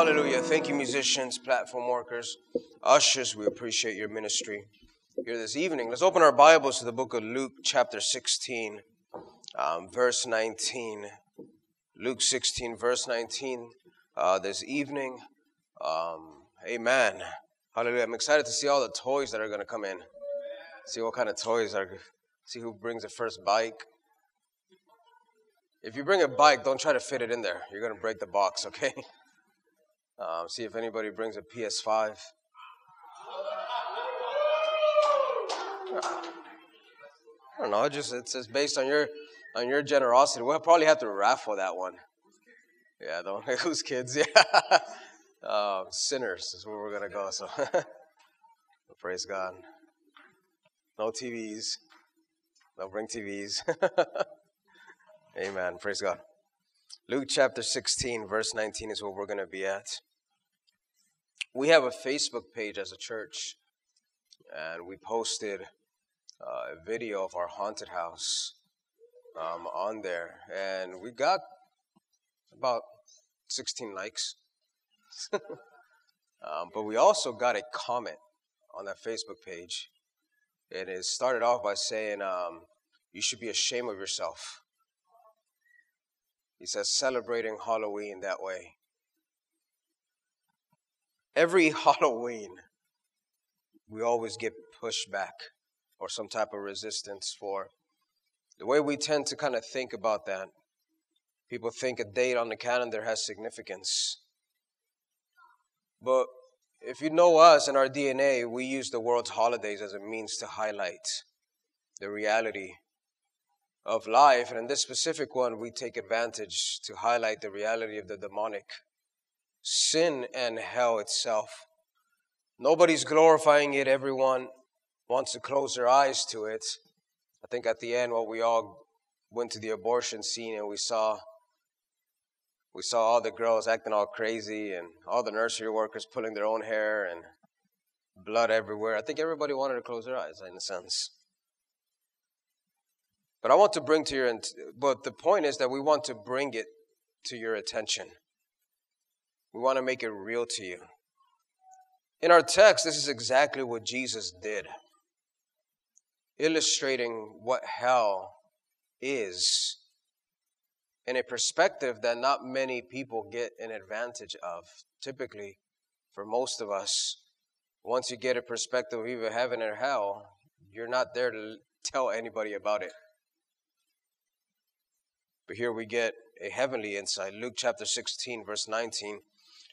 Hallelujah. Thank you, musicians, platform workers, ushers. We appreciate your ministry here this evening. Let's open our Bibles to the book of Luke, chapter 16, um, verse 19. Luke 16, verse 19, uh, this evening. Um, amen. Hallelujah. I'm excited to see all the toys that are going to come in. See what kind of toys are, see who brings the first bike. If you bring a bike, don't try to fit it in there. You're going to break the box, okay? Um, see if anybody brings a PS5. I don't know. Just it's, it's based on your on your generosity. We'll probably have to raffle that one. Yeah, don't who's kids? Yeah, uh, sinners is where we're gonna go. So praise God. No TVs. Don't bring TVs. Amen. Praise God. Luke chapter 16, verse 19 is where we're going to be at. We have a Facebook page as a church, and we posted uh, a video of our haunted house um, on there, and we got about 16 likes. um, but we also got a comment on that Facebook page, and it started off by saying, um, "You should be ashamed of yourself." He says, celebrating Halloween that way every Halloween, we always get pushback or some type of resistance for the way we tend to kind of think about that. People think a date on the calendar has significance. But if you know us and our DNA, we use the world's holidays as a means to highlight the reality of life. And in this specific one, we take advantage to highlight the reality of the demonic sin and hell itself. Nobody's glorifying it. Everyone wants to close their eyes to it. I think at the end, what we all went to the abortion scene and we saw we saw all the girls acting all crazy and all the nursery workers pulling their own hair and blood everywhere. I think everybody wanted to close their eyes in a sense. But I want to bring to your but the point is that we want to bring it to your attention. We want to make it real to you. In our text, this is exactly what Jesus did, illustrating what hell is in a perspective that not many people get an advantage of. Typically, for most of us, once you get a perspective of either heaven or hell, you're not there to tell anybody about it. But here we get a heavenly insight. Luke chapter 16, verse 19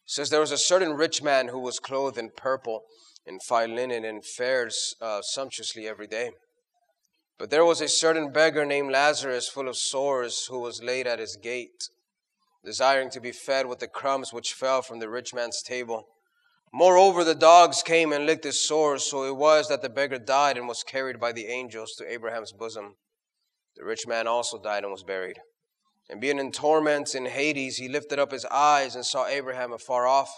says there was a certain rich man who was clothed in purple and fine linen and fared uh, sumptuously every day. But there was a certain beggar named Lazarus, full of sores, who was laid at his gate, desiring to be fed with the crumbs which fell from the rich man's table. Moreover, the dogs came and licked his sores, so it was that the beggar died and was carried by the angels to Abraham's bosom. The rich man also died and was buried. And being in torments in Hades, he lifted up his eyes and saw Abraham afar off,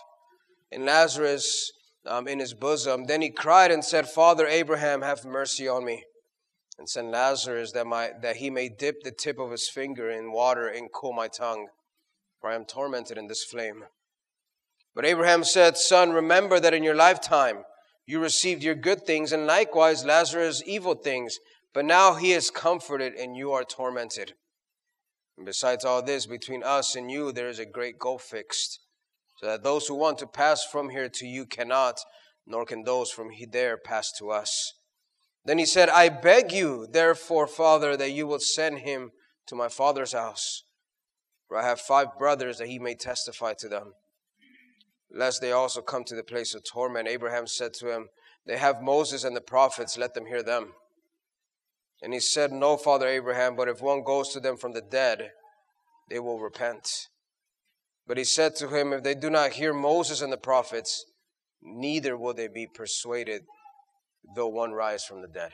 and Lazarus um, in his bosom. Then he cried and said, Father Abraham, have mercy on me, and send Lazarus that, my, that he may dip the tip of his finger in water and cool my tongue, for I am tormented in this flame. But Abraham said, Son, remember that in your lifetime you received your good things, and likewise Lazarus evil things, but now he is comforted and you are tormented. And besides all this, between us and you, there is a great gulf fixed, so that those who want to pass from here to you cannot, nor can those from there pass to us. Then he said, I beg you, therefore, Father, that you will send him to my father's house, for I have five brothers, that he may testify to them, lest they also come to the place of torment. Abraham said to him, They have Moses and the prophets, let them hear them. And he said, No, Father Abraham, but if one goes to them from the dead, they will repent. But he said to him, If they do not hear Moses and the prophets, neither will they be persuaded, though one rise from the dead.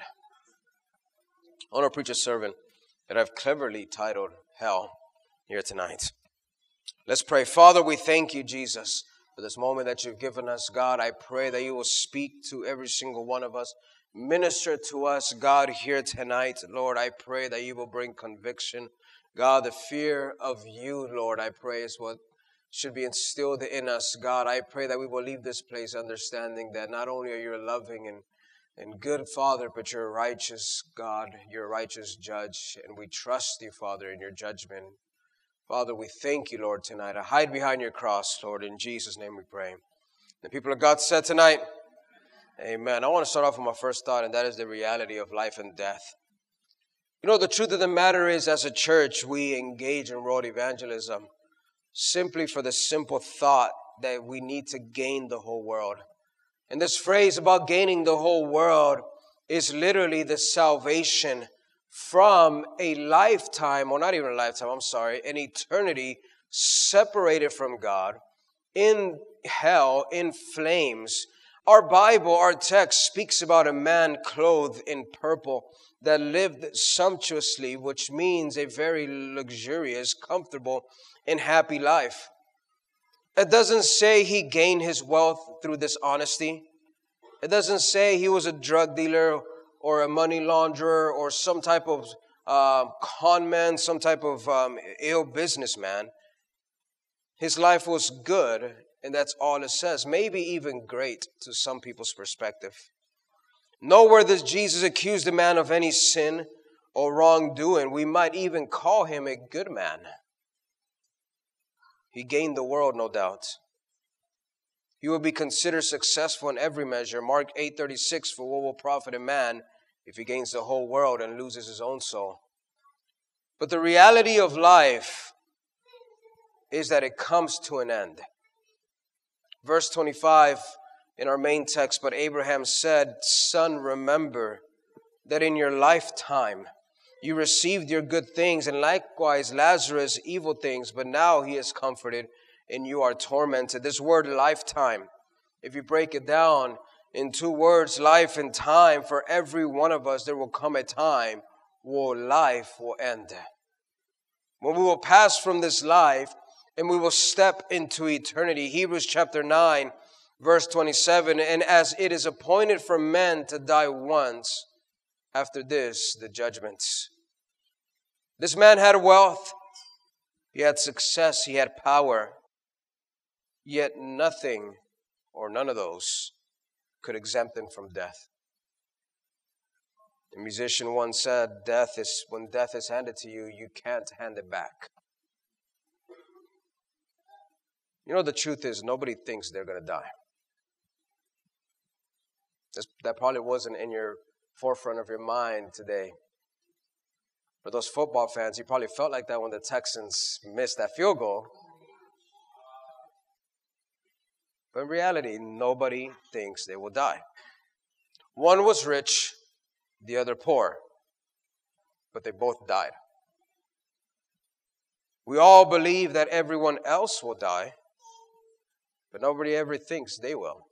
I want to preach a sermon that I've cleverly titled Hell here tonight. Let's pray. Father, we thank you, Jesus, for this moment that you've given us. God, I pray that you will speak to every single one of us Minister to us, God, here tonight. Lord, I pray that you will bring conviction. God, the fear of you, Lord, I pray is what should be instilled in us. God, I pray that we will leave this place understanding that not only are you a loving and, and good Father, but you're a righteous God, you're righteous judge, and we trust you, Father, in your judgment. Father, we thank you, Lord, tonight. I hide behind your cross, Lord. In Jesus' name we pray. The people of God said tonight, Amen. I want to start off with my first thought, and that is the reality of life and death. You know, the truth of the matter is, as a church, we engage in road evangelism simply for the simple thought that we need to gain the whole world. And this phrase about gaining the whole world is literally the salvation from a lifetime, or not even a lifetime, I'm sorry, an eternity separated from God in hell, in flames. Our Bible, our text speaks about a man clothed in purple that lived sumptuously, which means a very luxurious, comfortable, and happy life. It doesn't say he gained his wealth through dishonesty. It doesn't say he was a drug dealer or a money launderer or some type of uh, con man, some type of um, ill businessman. His life was good, and that's all it says. Maybe even great to some people's perspective. Nowhere does Jesus accuse the man of any sin or wrongdoing. We might even call him a good man. He gained the world, no doubt. He will be considered successful in every measure. Mark 8:36 for what will profit a man if he gains the whole world and loses his own soul. But the reality of life is that it comes to an end. Verse 25 in our main text, but Abraham said, Son, remember that in your lifetime you received your good things, and likewise Lazarus evil things, but now he is comforted and you are tormented. This word lifetime, if you break it down in two words, life and time, for every one of us, there will come a time where life will end. When we will pass from this life and we will step into eternity. Hebrews chapter 9, verse 27 And as it is appointed for men to die once, after this, the judgments. This man had wealth, he had success, he had power, yet nothing or none of those could exempt him from death. The musician once said, Death is when death is handed to you, you can't hand it back. You know, the truth is, nobody thinks they're going to die. that probably wasn't in your forefront of your mind today. For those football fans, you probably felt like that when the Texans missed that field goal. But in reality, nobody thinks they will die. One was rich, the other poor, but they both died. We all believe that everyone else will die, but nobody ever thinks they will.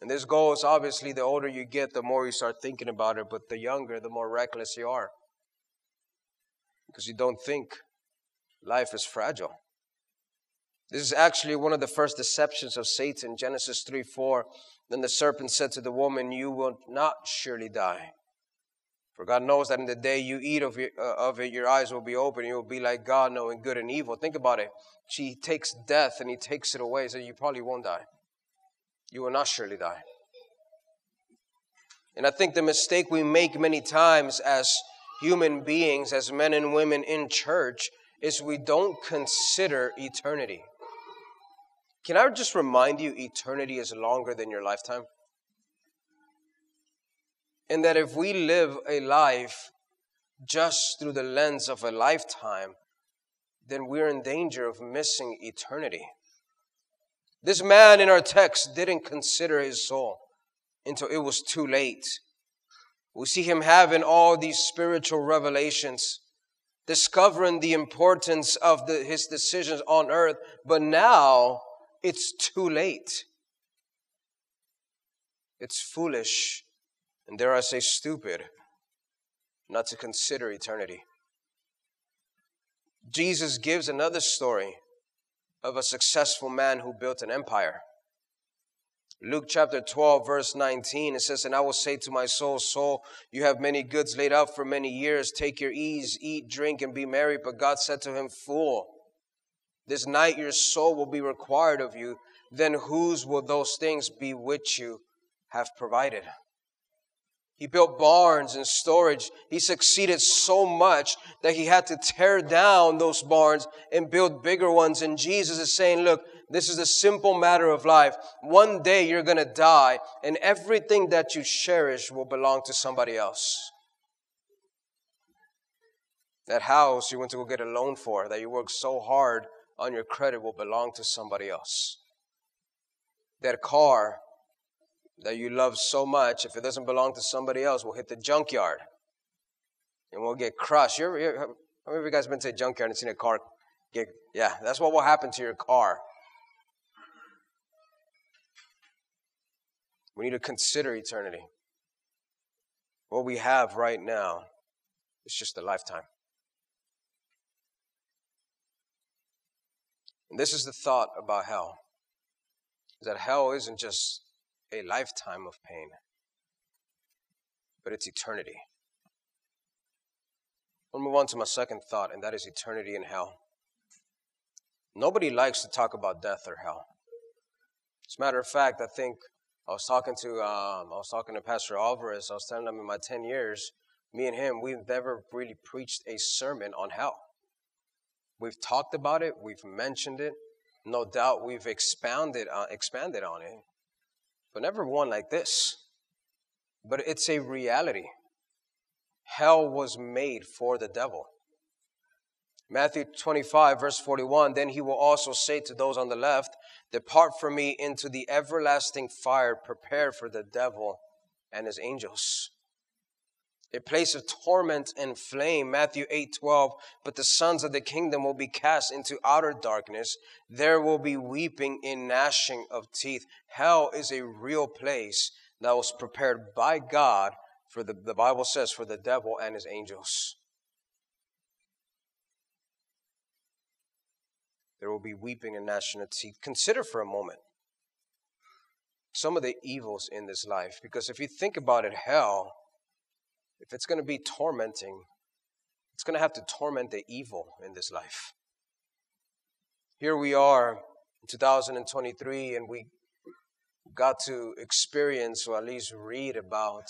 And this goes obviously, the older you get, the more you start thinking about it, but the younger, the more reckless you are because you don't think life is fragile. This is actually one of the first deceptions of Satan, Genesis 3 4. Then the serpent said to the woman, You will not surely die. For God knows that in the day you eat of, it, uh, of it, your eyes will be open, you will be like God, knowing good and evil. Think about it. She takes death and He takes it away, so you probably won't die. You will not surely die. And I think the mistake we make many times as human beings, as men and women in church, is we don't consider eternity. Can I just remind you, eternity is longer than your lifetime? And that if we live a life just through the lens of a lifetime, then we're in danger of missing eternity. This man in our text didn't consider his soul until it was too late. We see him having all these spiritual revelations, discovering the importance of the, his decisions on earth, but now it's too late. It's foolish, and dare I say stupid, not to consider eternity. Jesus gives another story of a successful man who built an empire. Luke chapter 12, verse 19, it says, And I will say to my soul, Soul, you have many goods laid up for many years. Take your ease, eat, drink, and be merry. But God said to him, Fool, This night your soul will be required of you. Then whose will those things be which you have provided? He built barns and storage. He succeeded so much that he had to tear down those barns and build bigger ones. And Jesus is saying, look, this is a simple matter of life. One day you're going to die and everything that you cherish will belong to somebody else. That house you went to go get a loan for, that you worked so hard on your credit will belong to somebody else. That car that you love so much, if it doesn't belong to somebody else, will hit the junkyard and we'll get crushed. You're, you're, how many of you guys been to a junkyard and seen a car get? Yeah, that's what will happen to your car. We need to consider eternity. What we have right now is just a lifetime. And this is the thought about hell. Is that hell isn't just a lifetime of pain, but it's eternity. We'll move on to my second thought, and that is eternity in hell. Nobody likes to talk about death or hell. As a matter of fact, I think I was talking to um, I was talking to Pastor Alvarez. I was telling him in my ten years, me and him, we've never really preached a sermon on hell. We've talked about it, we've mentioned it. No doubt we've expounded uh, expanded on it but never one like this. But it's a reality. Hell was made for the devil. Matthew 25, verse 41 Then he will also say to those on the left, Depart from me into the everlasting fire prepared for the devil and his angels a place of torment and flame. Matthew 8 12. But the sons of the kingdom will be cast into outer darkness. There will be weeping and gnashing of teeth. Hell is a real place that was prepared by God for the, the Bible says, for the devil and his angels. There will be weeping and gnashing of teeth. Consider for a moment some of the evils in this life. Because if you think about it, hell if it's going to be tormenting, it's going to have to torment the evil in this life. Here we are in 2023, and we got to experience, or at least read about,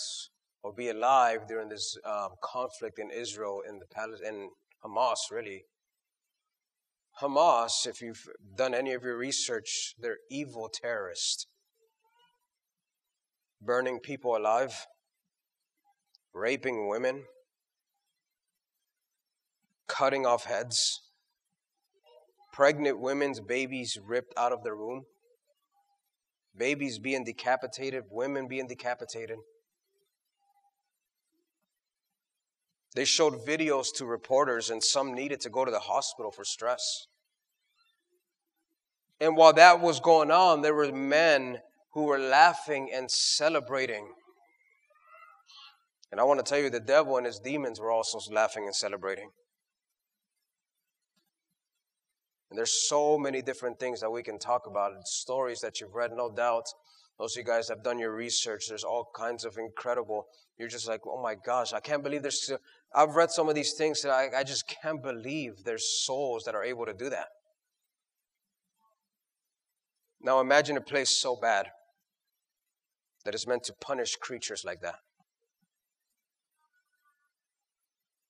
or be alive during this um, conflict in Israel and the Palace and Hamas. Really, Hamas, if you've done any of your research, they're evil terrorists, burning people alive, raping women, cutting off heads, pregnant women's babies ripped out of their womb, babies being decapitated, women being decapitated. They showed videos to reporters, and some needed to go to the hospital for stress. And while that was going on, there were men who were laughing and celebrating and I want to tell you, the devil and his demons were also laughing and celebrating. And there's so many different things that we can talk about, stories that you've read, no doubt. Those of you guys have done your research, there's all kinds of incredible. You're just like, oh my gosh, I can't believe there's. I've read some of these things that I, I just can't believe there's souls that are able to do that. Now imagine a place so bad that it's meant to punish creatures like that.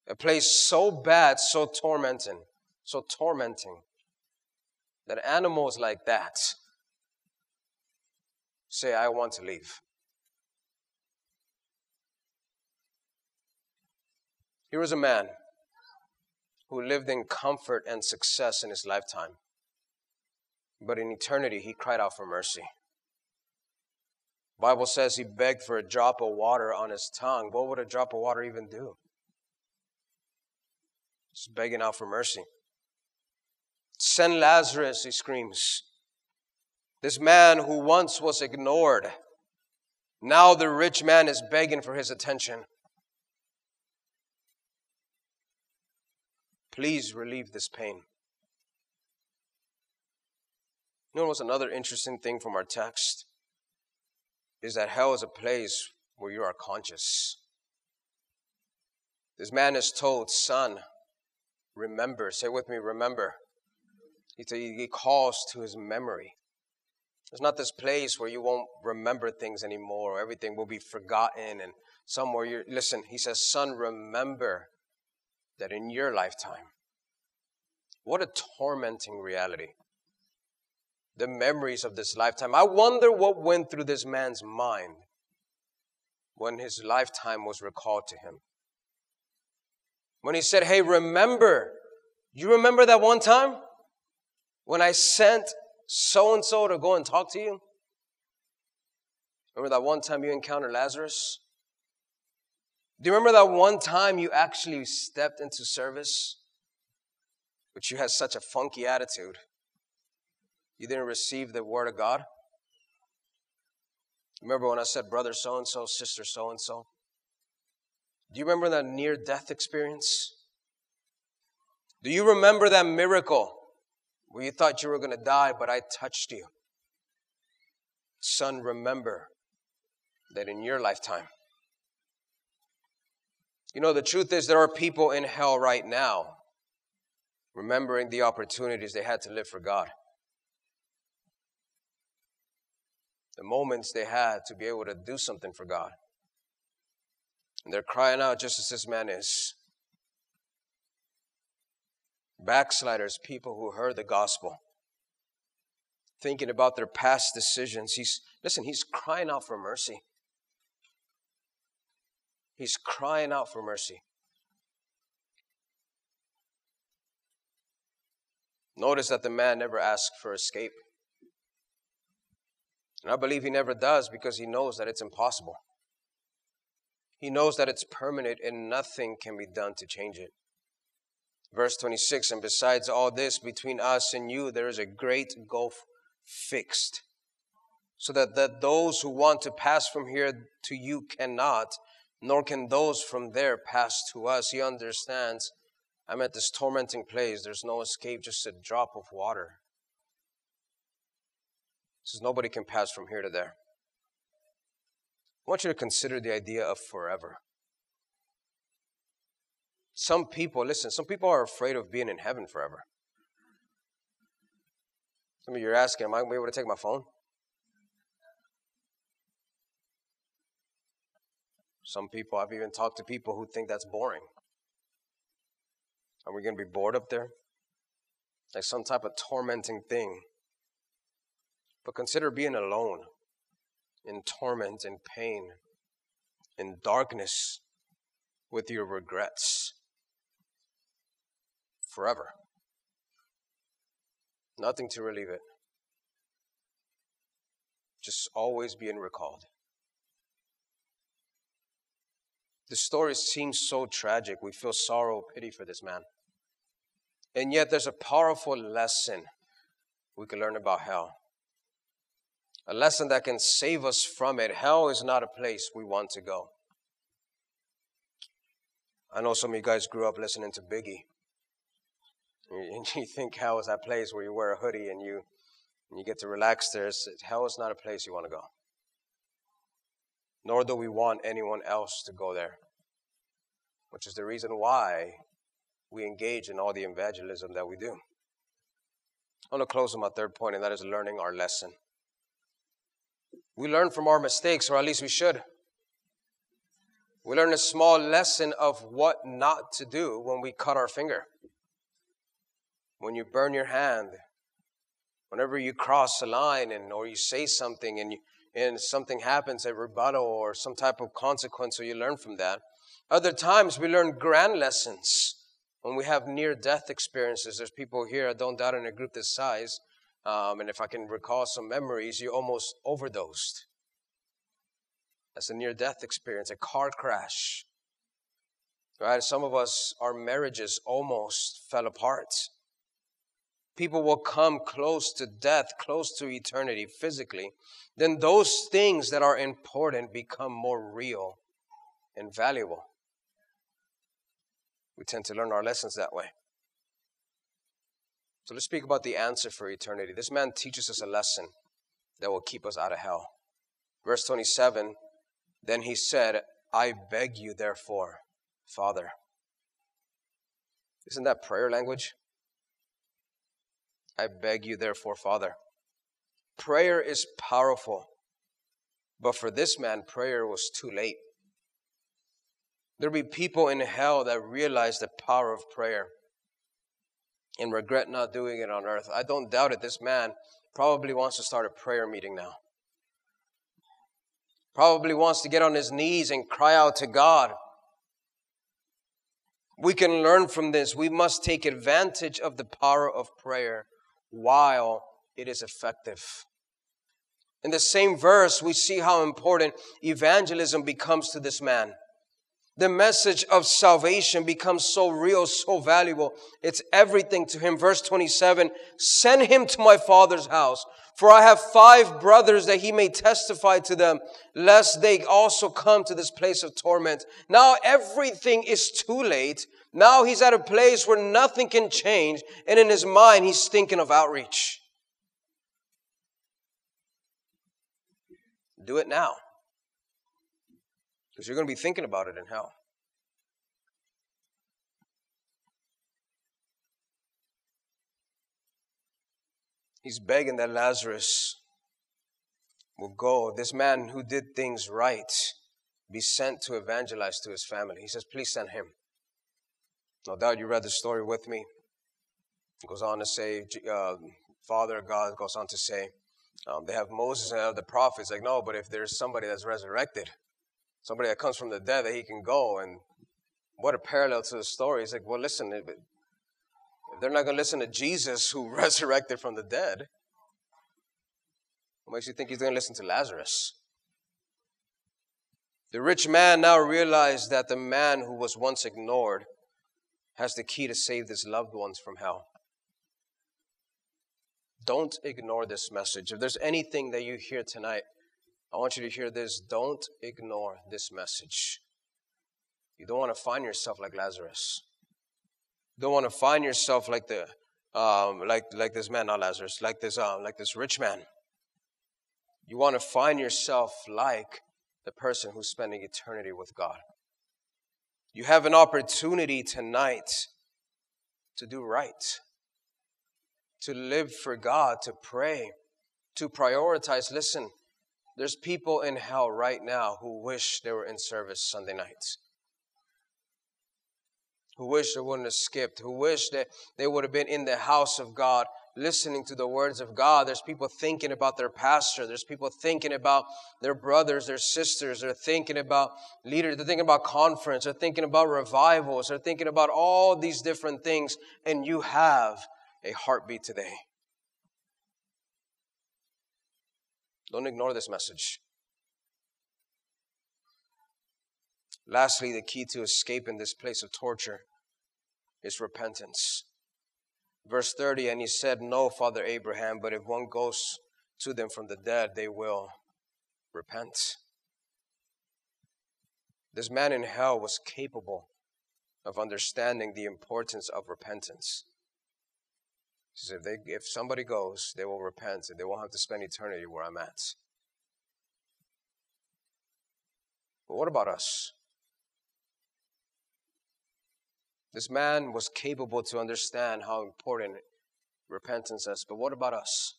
A place so bad, so tormenting, so tormenting that animals like that say, I want to leave. Here was a man who lived in comfort and success in his lifetime, but in eternity he cried out for mercy. Bible says he begged for a drop of water on his tongue. What would a drop of water even do? He's begging out for mercy. Send Lazarus, he screams. This man who once was ignored, now the rich man is begging for his attention. Please relieve this pain. You know what's another interesting thing from our text? Is that hell is a place where you are conscious. This man is told, Son, Remember. Say with me, remember. He, he calls to his memory. There's not this place where you won't remember things anymore, or everything will be forgotten, and somewhere you listen. He says, "Son, remember that in your lifetime." What a tormenting reality. The memories of this lifetime. I wonder what went through this man's mind when his lifetime was recalled to him. When he said, Hey, remember, you remember that one time when I sent so and so to go and talk to you? Remember that one time you encountered Lazarus? Do you remember that one time you actually stepped into service, but you had such a funky attitude? You didn't receive the word of God? Remember when I said brother so and so, sister so and so? Do you remember that near death experience? Do you remember that miracle where you thought you were going to die, but I touched you. Son, remember that in your lifetime, you know, the truth is there are people in hell right now remembering the opportunities they had to live for God. The moments they had to be able to do something for God. And they're crying out just as this man is backsliders, people who heard the gospel, thinking about their past decisions. He's, listen, he's crying out for mercy. He's crying out for mercy. Notice that the man never asked for escape. And I believe he never does because he knows that it's impossible. He knows that it's permanent and nothing can be done to change it. Verse 26 And besides all this, between us and you, there is a great gulf fixed, so that, that those who want to pass from here to you cannot, nor can those from there pass to us. He understands I'm at this tormenting place. There's no escape, just a drop of water. He says nobody can pass from here to there. I want you to consider the idea of forever. Some people, listen, some people are afraid of being in heaven forever. Some of you are asking, Am I able to take my phone? Some people, I've even talked to people who think that's boring. Are we going to be bored up there? Like some type of tormenting thing. But consider being alone in torment, in pain, in darkness with your regrets forever. Nothing to relieve it. Just always being recalled. The story seems so tragic. We feel sorrow, pity for this man. And yet, there's a powerful lesson we can learn about hell. A lesson that can save us from it. Hell is not a place we want to go. I know some of you guys grew up listening to Biggie. And you think hell is that place where you wear a hoodie and you, and you get to relax there. Hell is not a place you want to go. Nor do we want anyone else to go there, which is the reason why we engage in all the evangelism that we do. I want to close on my third point, and that is learning our lesson. We learn from our mistakes, or at least we should. We learn a small lesson of what not to do when we cut our finger when you burn your hand, whenever you cross a line and or you say something and you, and something happens, a rebuttal or some type of consequence, or you learn from that. Other times we learn grand lessons when we have near death experiences. There's people here, I don't doubt, in a group this size. Um, and if I can recall some memories, you almost overdosed. That's a near death experience, a car crash. Right? Some of us, our marriages almost fell apart people will come close to death, close to eternity physically, then those things that are important become more real and valuable. We tend to learn our lessons that way. So let's speak about the answer for eternity. This man teaches us a lesson that will keep us out of hell. Verse 27 Then he said, I beg you, therefore, Father. Isn't that prayer language? I beg you, therefore, Father. Prayer is powerful, but for this man, prayer was too late. There'll be people in hell that realize the power of prayer and regret not doing it on earth. I don't doubt it. This man probably wants to start a prayer meeting now. Probably wants to get on his knees and cry out to God. We can learn from this. We must take advantage of the power of prayer while it is effective. In the same verse, we see how important evangelism becomes to this man. The message of salvation becomes so real, so valuable. It's everything to him. Verse 27 Send him to my father's house, for I have five brothers that he may testify to them, lest they also come to this place of torment. Now everything is too late. Now he's at a place where nothing can change, and in his mind, he's thinking of outreach. Do it now. Because you're going to be thinking about it in hell. He's begging that Lazarus will go. This man who did things right be sent to evangelize to his family. He says, Please send him. No doubt you read the story with me. It goes on to say, uh, Father God goes on to say, um, they have Moses and the prophets. Like, no, but if there's somebody that's resurrected, somebody that comes from the dead, that he can go. And what a parallel to the story. He's like, well, listen, if, they're not going to listen to Jesus who resurrected from the dead, what makes you think he's going to listen to Lazarus? The rich man now realized that the man who was once ignored has the key to save his loved ones from hell. Don't ignore this message. If there's anything that you hear tonight, I want you to hear this. Don't ignore this message. You don't want to find yourself like Lazarus. You don't want to find yourself like the um, like like this man, not Lazarus, like this um, like this rich man. You want to find yourself like the person who's spending eternity with God. You have an opportunity tonight to do right, to live for God, to pray, to prioritize. Listen, there's people in hell right now who wish they were in service Sunday nights. Who wish they wouldn't have skipped, who wish that they would have been in the house of God listening to the words of God. There's people thinking about their pastor. There's people thinking about their brothers, their sisters. They're thinking about leaders. They're thinking about conference. They're thinking about revivals. They're thinking about all these different things. And you have a heartbeat today. Don't ignore this message. Lastly, the key to escaping this place of torture is repentance. Verse 30, and he said, No, Father Abraham, but if one goes to them from the dead, they will repent. This man in hell was capable of understanding the importance of repentance. He says, if, they, if somebody goes, they will repent and they won't have to spend eternity where I'm at. But what about us? This man was capable to understand how important repentance is, but what about us?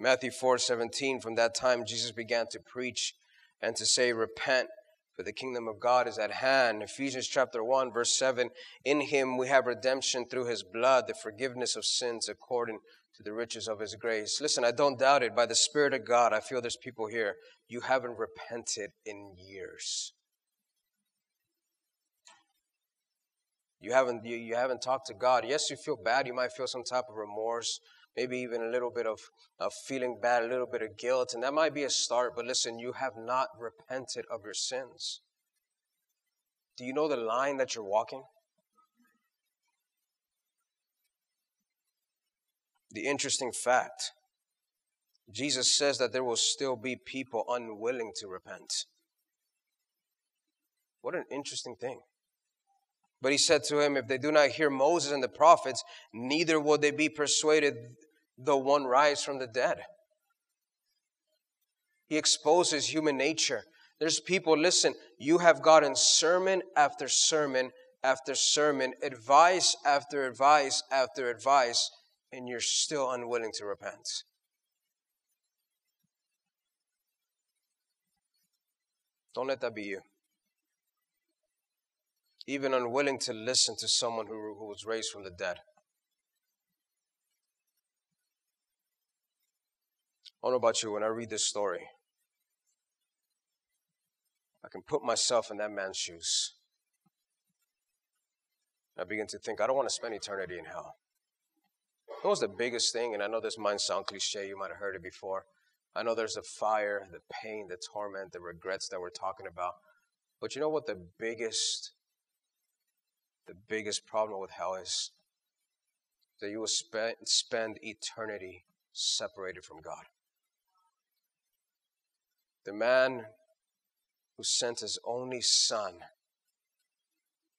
Matthew 4 17, from that time Jesus began to preach and to say, Repent, for the kingdom of God is at hand. Ephesians chapter 1, verse 7 In him we have redemption through his blood, the forgiveness of sins according to the riches of his grace. Listen, I don't doubt it. By the Spirit of God, I feel there's people here. You haven't repented in years. You haven't, you, you haven't talked to God. Yes, you feel bad. You might feel some type of remorse, maybe even a little bit of, of feeling bad, a little bit of guilt, and that might be a start. But listen, you have not repented of your sins. Do you know the line that you're walking? The interesting fact Jesus says that there will still be people unwilling to repent. What an interesting thing. But he said to him, If they do not hear Moses and the prophets, neither will they be persuaded though one rise from the dead. He exposes human nature. There's people, listen, you have gotten sermon after sermon after sermon, advice after advice after advice, and you're still unwilling to repent. Don't let that be you. Even unwilling to listen to someone who, who was raised from the dead. I don't know about you, when I read this story, I can put myself in that man's shoes. I begin to think, I don't want to spend eternity in hell. What was the biggest thing? And I know this might sound cliche, you might have heard it before. I know there's the fire, the pain, the torment, the regrets that we're talking about. But you know what the biggest, the biggest problem with hell is? That you will spend, spend eternity separated from God. The man who sent his only son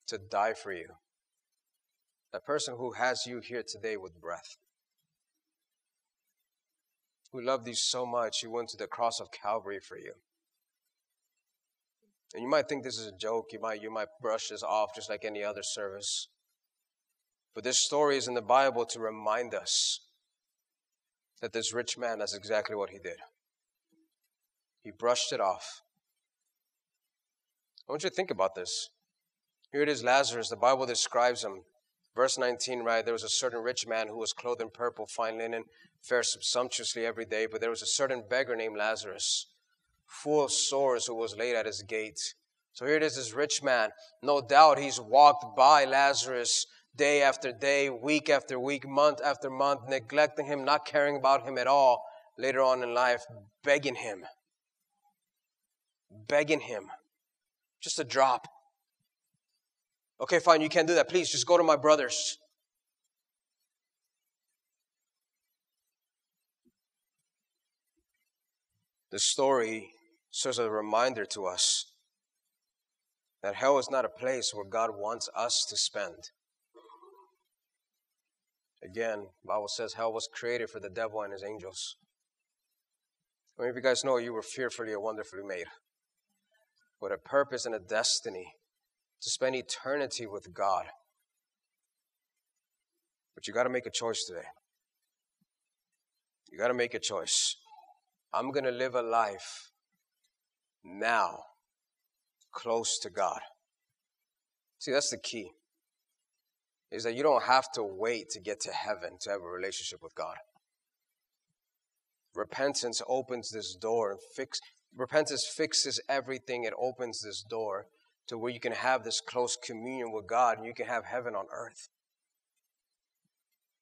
to die for you. The person who has you here today with breath. Who loved you so much, he went to the cross of Calvary for you. And you might think this is a joke. You might, you might brush this off just like any other service. But this story is in the Bible to remind us that this rich man, that's exactly what he did. He brushed it off. I want you to think about this. Here it is Lazarus. The Bible describes him. Verse 19, right? There was a certain rich man who was clothed in purple, fine linen, fared sumptuously every day, but there was a certain beggar named Lazarus, full of sores, who was laid at his gate. So here it is, this rich man. No doubt he's walked by Lazarus day after day, week after week, month after month, neglecting him, not caring about him at all later on in life, begging him begging him. Just a drop. Okay, fine, you can't do that. Please just go to my brothers. The story serves as a reminder to us that hell is not a place where God wants us to spend. Again, Bible says hell was created for the devil and his angels. How many of you guys know you were fearfully and wonderfully made? with a purpose and a destiny to spend eternity with God. But you got to make a choice today. You got to make a choice. I'm going to live a life now close to God. See, that's the key. Is that you don't have to wait to get to heaven to have a relationship with God. Repentance opens this door and fix repentance fixes everything. It opens this door to where you can have this close communion with God and you can have heaven on earth.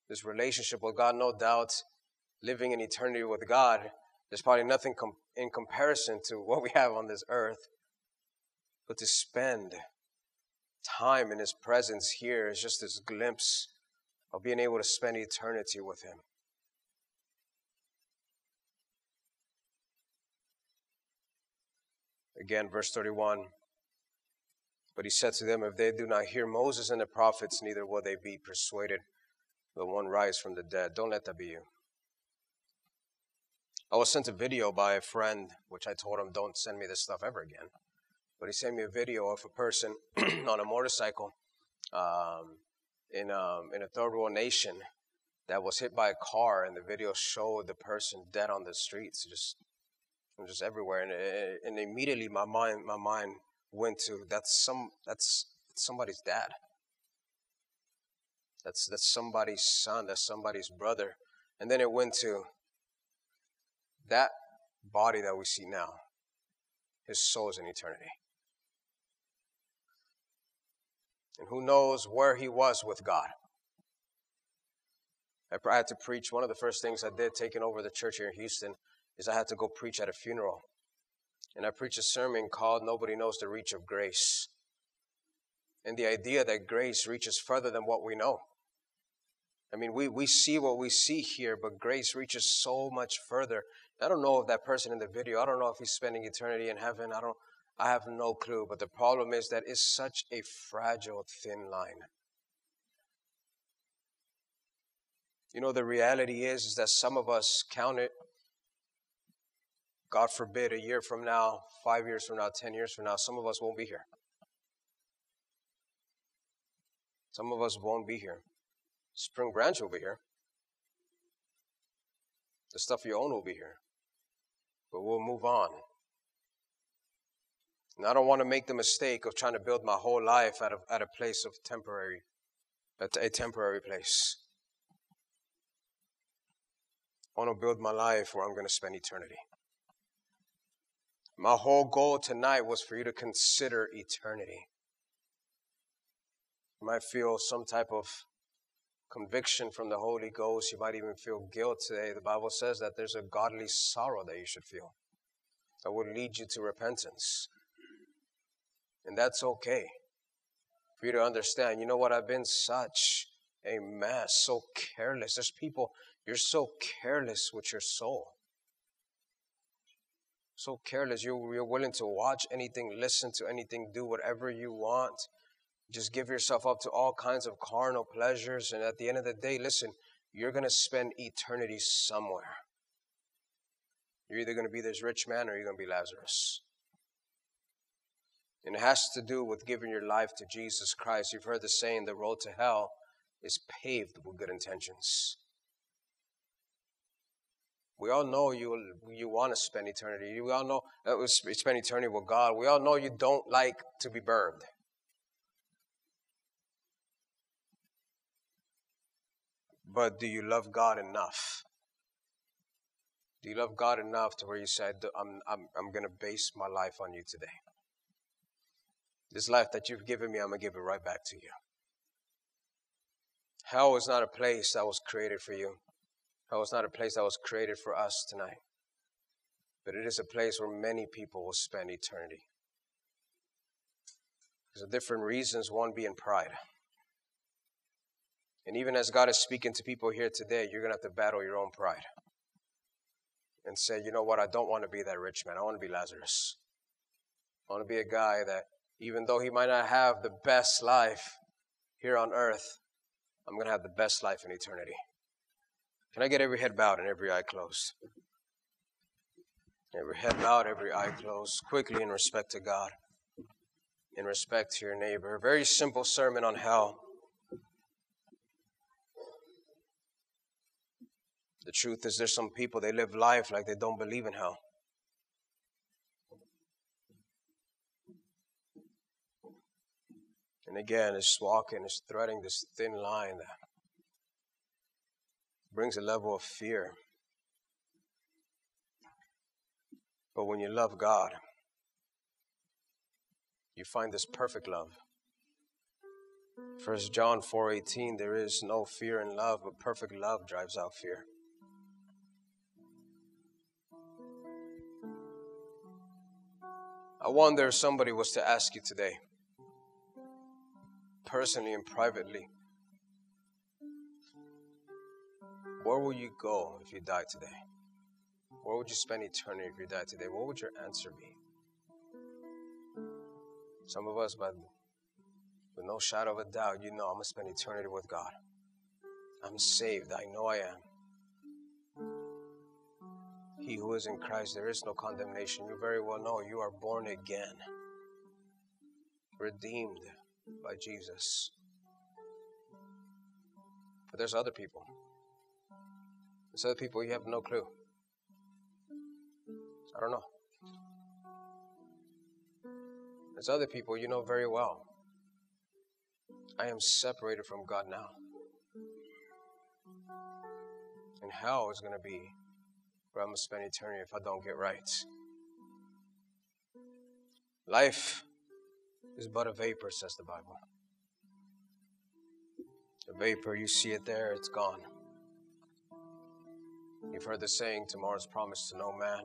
This relationship with God, no doubt, living in eternity with God, there's probably nothing com- in comparison to what we have on this earth. But to spend time in His presence here is just this glimpse of being able to spend eternity with Him. Again, verse 31. But he said to them, If they do not hear Moses and the prophets, neither will they be persuaded, but one rise from the dead. Don't let that be you. I was sent a video by a friend, which I told him, Don't send me this stuff ever again. But he sent me a video of a person on a motorcycle um, in, um, in a third world nation that was hit by a car, and the video showed the person dead on the streets, just just everywhere. And, and immediately my mind, my mind went to that's some that's somebody's dad. That's that's somebody's son. That's somebody's brother. And then it went to that body that we see now. His soul is in eternity. And who knows where he was with God. I had to preach. One of the first things I did taking over the church here in Houston is I had to go preach at a funeral. And I preached a sermon called Nobody Knows the Reach of Grace. And the idea that grace reaches further than what we know. I mean, we, we see what we see here, but grace reaches so much further. I don't know if that person in the video, I don't know if he's spending eternity in heaven. I don't I have no clue. But the problem is that it's such a fragile, thin line. You know, the reality is, is that some of us count it God forbid, a year from now, five years from now, 10 years from now, some of us won't be here. Some of us won't be here. Spring Branch will be here. The stuff you own will be here. But we'll move on. And I don't want to make the mistake of trying to build my whole life at a, at a place of temporary, at a temporary place. I want to build my life where I'm going to spend eternity. My whole goal tonight was for you to consider eternity. You might feel some type of conviction from the Holy Ghost. You might even feel guilt today. The Bible says that there's a godly sorrow that you should feel that will lead you to repentance. And that's okay. For you to understand, you know what? I've been such a mess, so careless. There's people, you're so careless with your soul. So careless. You're, you're willing to watch anything, listen to anything, do whatever you want. Just give yourself up to all kinds of carnal pleasures. And at the end of the day, listen, you're going to spend eternity somewhere. You're either going to be this rich man or you're going to be Lazarus. And it has to do with giving your life to Jesus Christ. You've heard the saying, the road to hell is paved with good intentions. We all know you you want to spend eternity. We all know uh, spend eternity with God. We all know you don't like to be burned. But do you love God enough? Do you love God enough to where you said, I'm, I'm, I'm going to base my life on you today? This life that you've given me, I'm going to give it right back to you. Hell is not a place that was created for you. Hell is not a place that was created for us tonight. But it is a place where many people will spend eternity. Of different reasons, one being pride. And even as God is speaking to people here today, you're going to have to battle your own pride and say, you know what, I don't want to be that rich man. I want to be Lazarus. I want to be a guy that even though he might not have the best life here on earth, I'm going to have the best life in eternity. Can I get every head bowed and every eye closed? Every head bowed, every eye closed, quickly in respect to God, in respect to your neighbor. Very simple sermon on hell. The truth is, there's some people, they live life like they don't believe in hell. And again, it's walking, it's threading this thin line that brings a level of fear. But when you love God, you find this perfect love. First John 4:18 there is no fear in love but perfect love drives out fear. I wonder if somebody was to ask you today personally and privately, where will you go if you die today? Where would you spend eternity if you die today? What would your answer be? Some of us, but with no shadow of a doubt, you know I'm going to spend eternity with God. I'm saved. I know I am. He who is in Christ, there is no condemnation. You very well know you are born again, redeemed by Jesus. But there's other people. There's other people you have no clue. I don't know. There's other people you know very well. I am separated from God now. And hell is going to be where I'm going to spend eternity if I don't get right. Life is but a vapor, says the Bible. A vapor, you see it there, it's gone. You've heard the saying, tomorrow's promised to no man.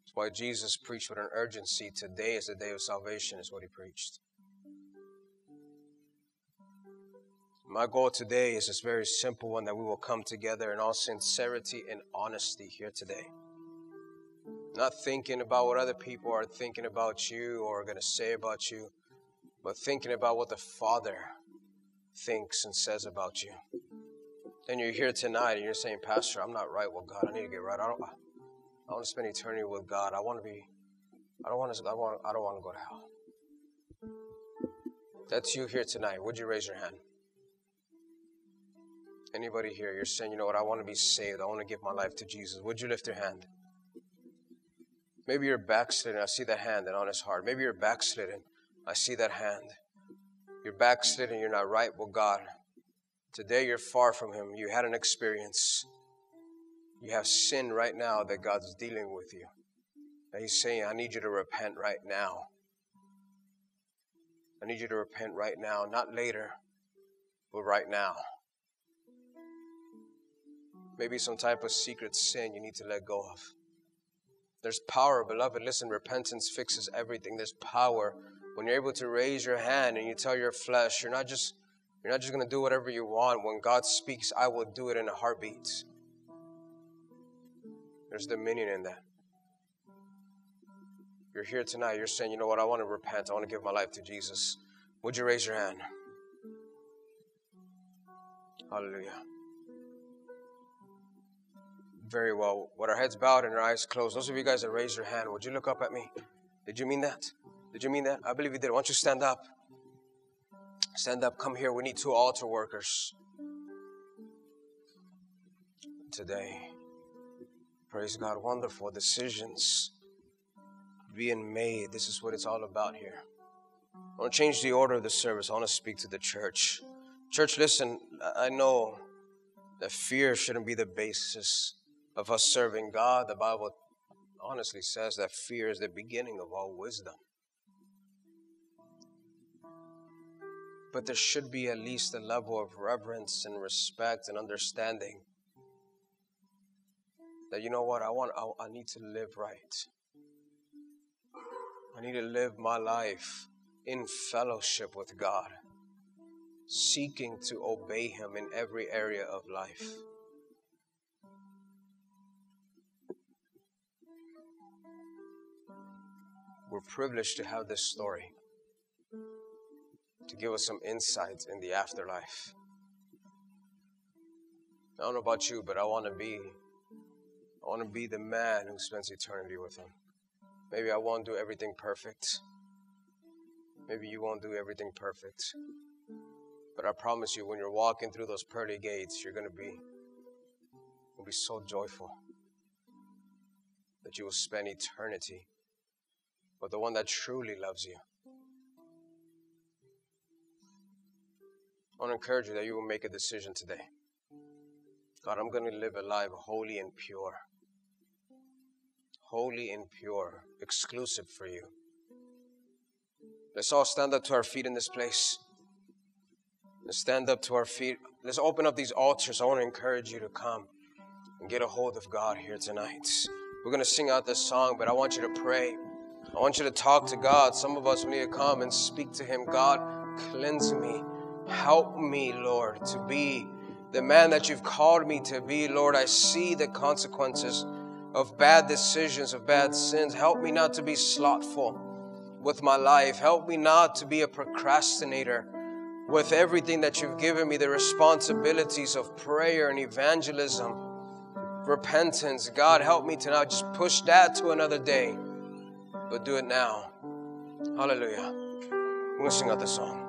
That's why Jesus preached with an urgency. Today is the day of salvation, is what he preached. My goal today is this very simple one that we will come together in all sincerity and honesty here today. Not thinking about what other people are thinking about you or are going to say about you, but thinking about what the Father thinks and says about you. And you're here tonight and you're saying, Pastor, I'm not right with God. I need to get right. I don't. I want to spend eternity with God. I want to be. I don't want to. I want. I don't want to go to hell. That's you here tonight. Would you raise your hand? Anybody here, you're saying, you know what, I want to be saved. I want to give my life to Jesus. Would you lift your hand? Maybe you're backslidden. I see that hand and on his heart. Maybe you're backslidden. I see that hand. You're backslidden. You're not right with God. Today you're far from Him. You had an experience. You have sin right now that God's dealing with you. And He's saying, I need you to repent right now. I need you to repent right now, not later, but right now. Maybe some type of secret sin you need to let go of. There's power, beloved. Listen, repentance fixes everything. There's power when you're able to raise your hand and you tell your flesh, you're not just you're not just going to do whatever you want. When God speaks, I will do it in a heartbeat. There's dominion in that. You're here tonight, you're saying, you know what, I want to repent. I want to give my life to Jesus. Would you raise your hand? Hallelujah. Very well. With our heads bowed and our eyes closed, those of you guys that raised your hand, would you look up at me? Did you mean that? Did you mean that? I believe you did. Why don't you stand up? Stand up, come here. We need two altar workers today. Praise God. Wonderful decisions being made. This is what it's all about here. I want to change the order of the service. I want to speak to the church. Church, listen, I know that fear shouldn't be the basis of us serving God. The Bible honestly says that fear is the beginning of all wisdom. but there should be at least a level of reverence and respect and understanding that you know what I want I, I need to live right. I need to live my life in fellowship with God, seeking to obey Him in every area of life. We're privileged to have this story to give us some insights in the afterlife. I don't know about you, but I want to be I want to be the man who spends eternity with him. Maybe I won't do everything perfect. Maybe you won't do everything perfect. But I promise you, when you're walking through those pearly gates, you're going to be, you'll be so joyful that you will spend eternity with the one that truly loves you. I want to encourage you that you will make a decision today. God, I'm going to live a life holy and pure. Holy and pure, exclusive for you. Let's all stand up to our feet in this place. Let's stand up to our feet. Let's open up these altars. I want to encourage you to come and get a hold of God here tonight. We're going to sing out this song, but I want you to pray. I want you to talk to God. Some of us need to come and speak to Him. God, cleanse me. Help me, Lord, to be the man that you've called me to be. Lord, I see the consequences of bad decisions, of bad sins. Help me not to be slothful with my life. Help me not to be a procrastinator with everything that you've given me, the responsibilities of prayer and evangelism, repentance. God, help me to not just push that to another day, but do it now. Hallelujah. We're going to sing out the song.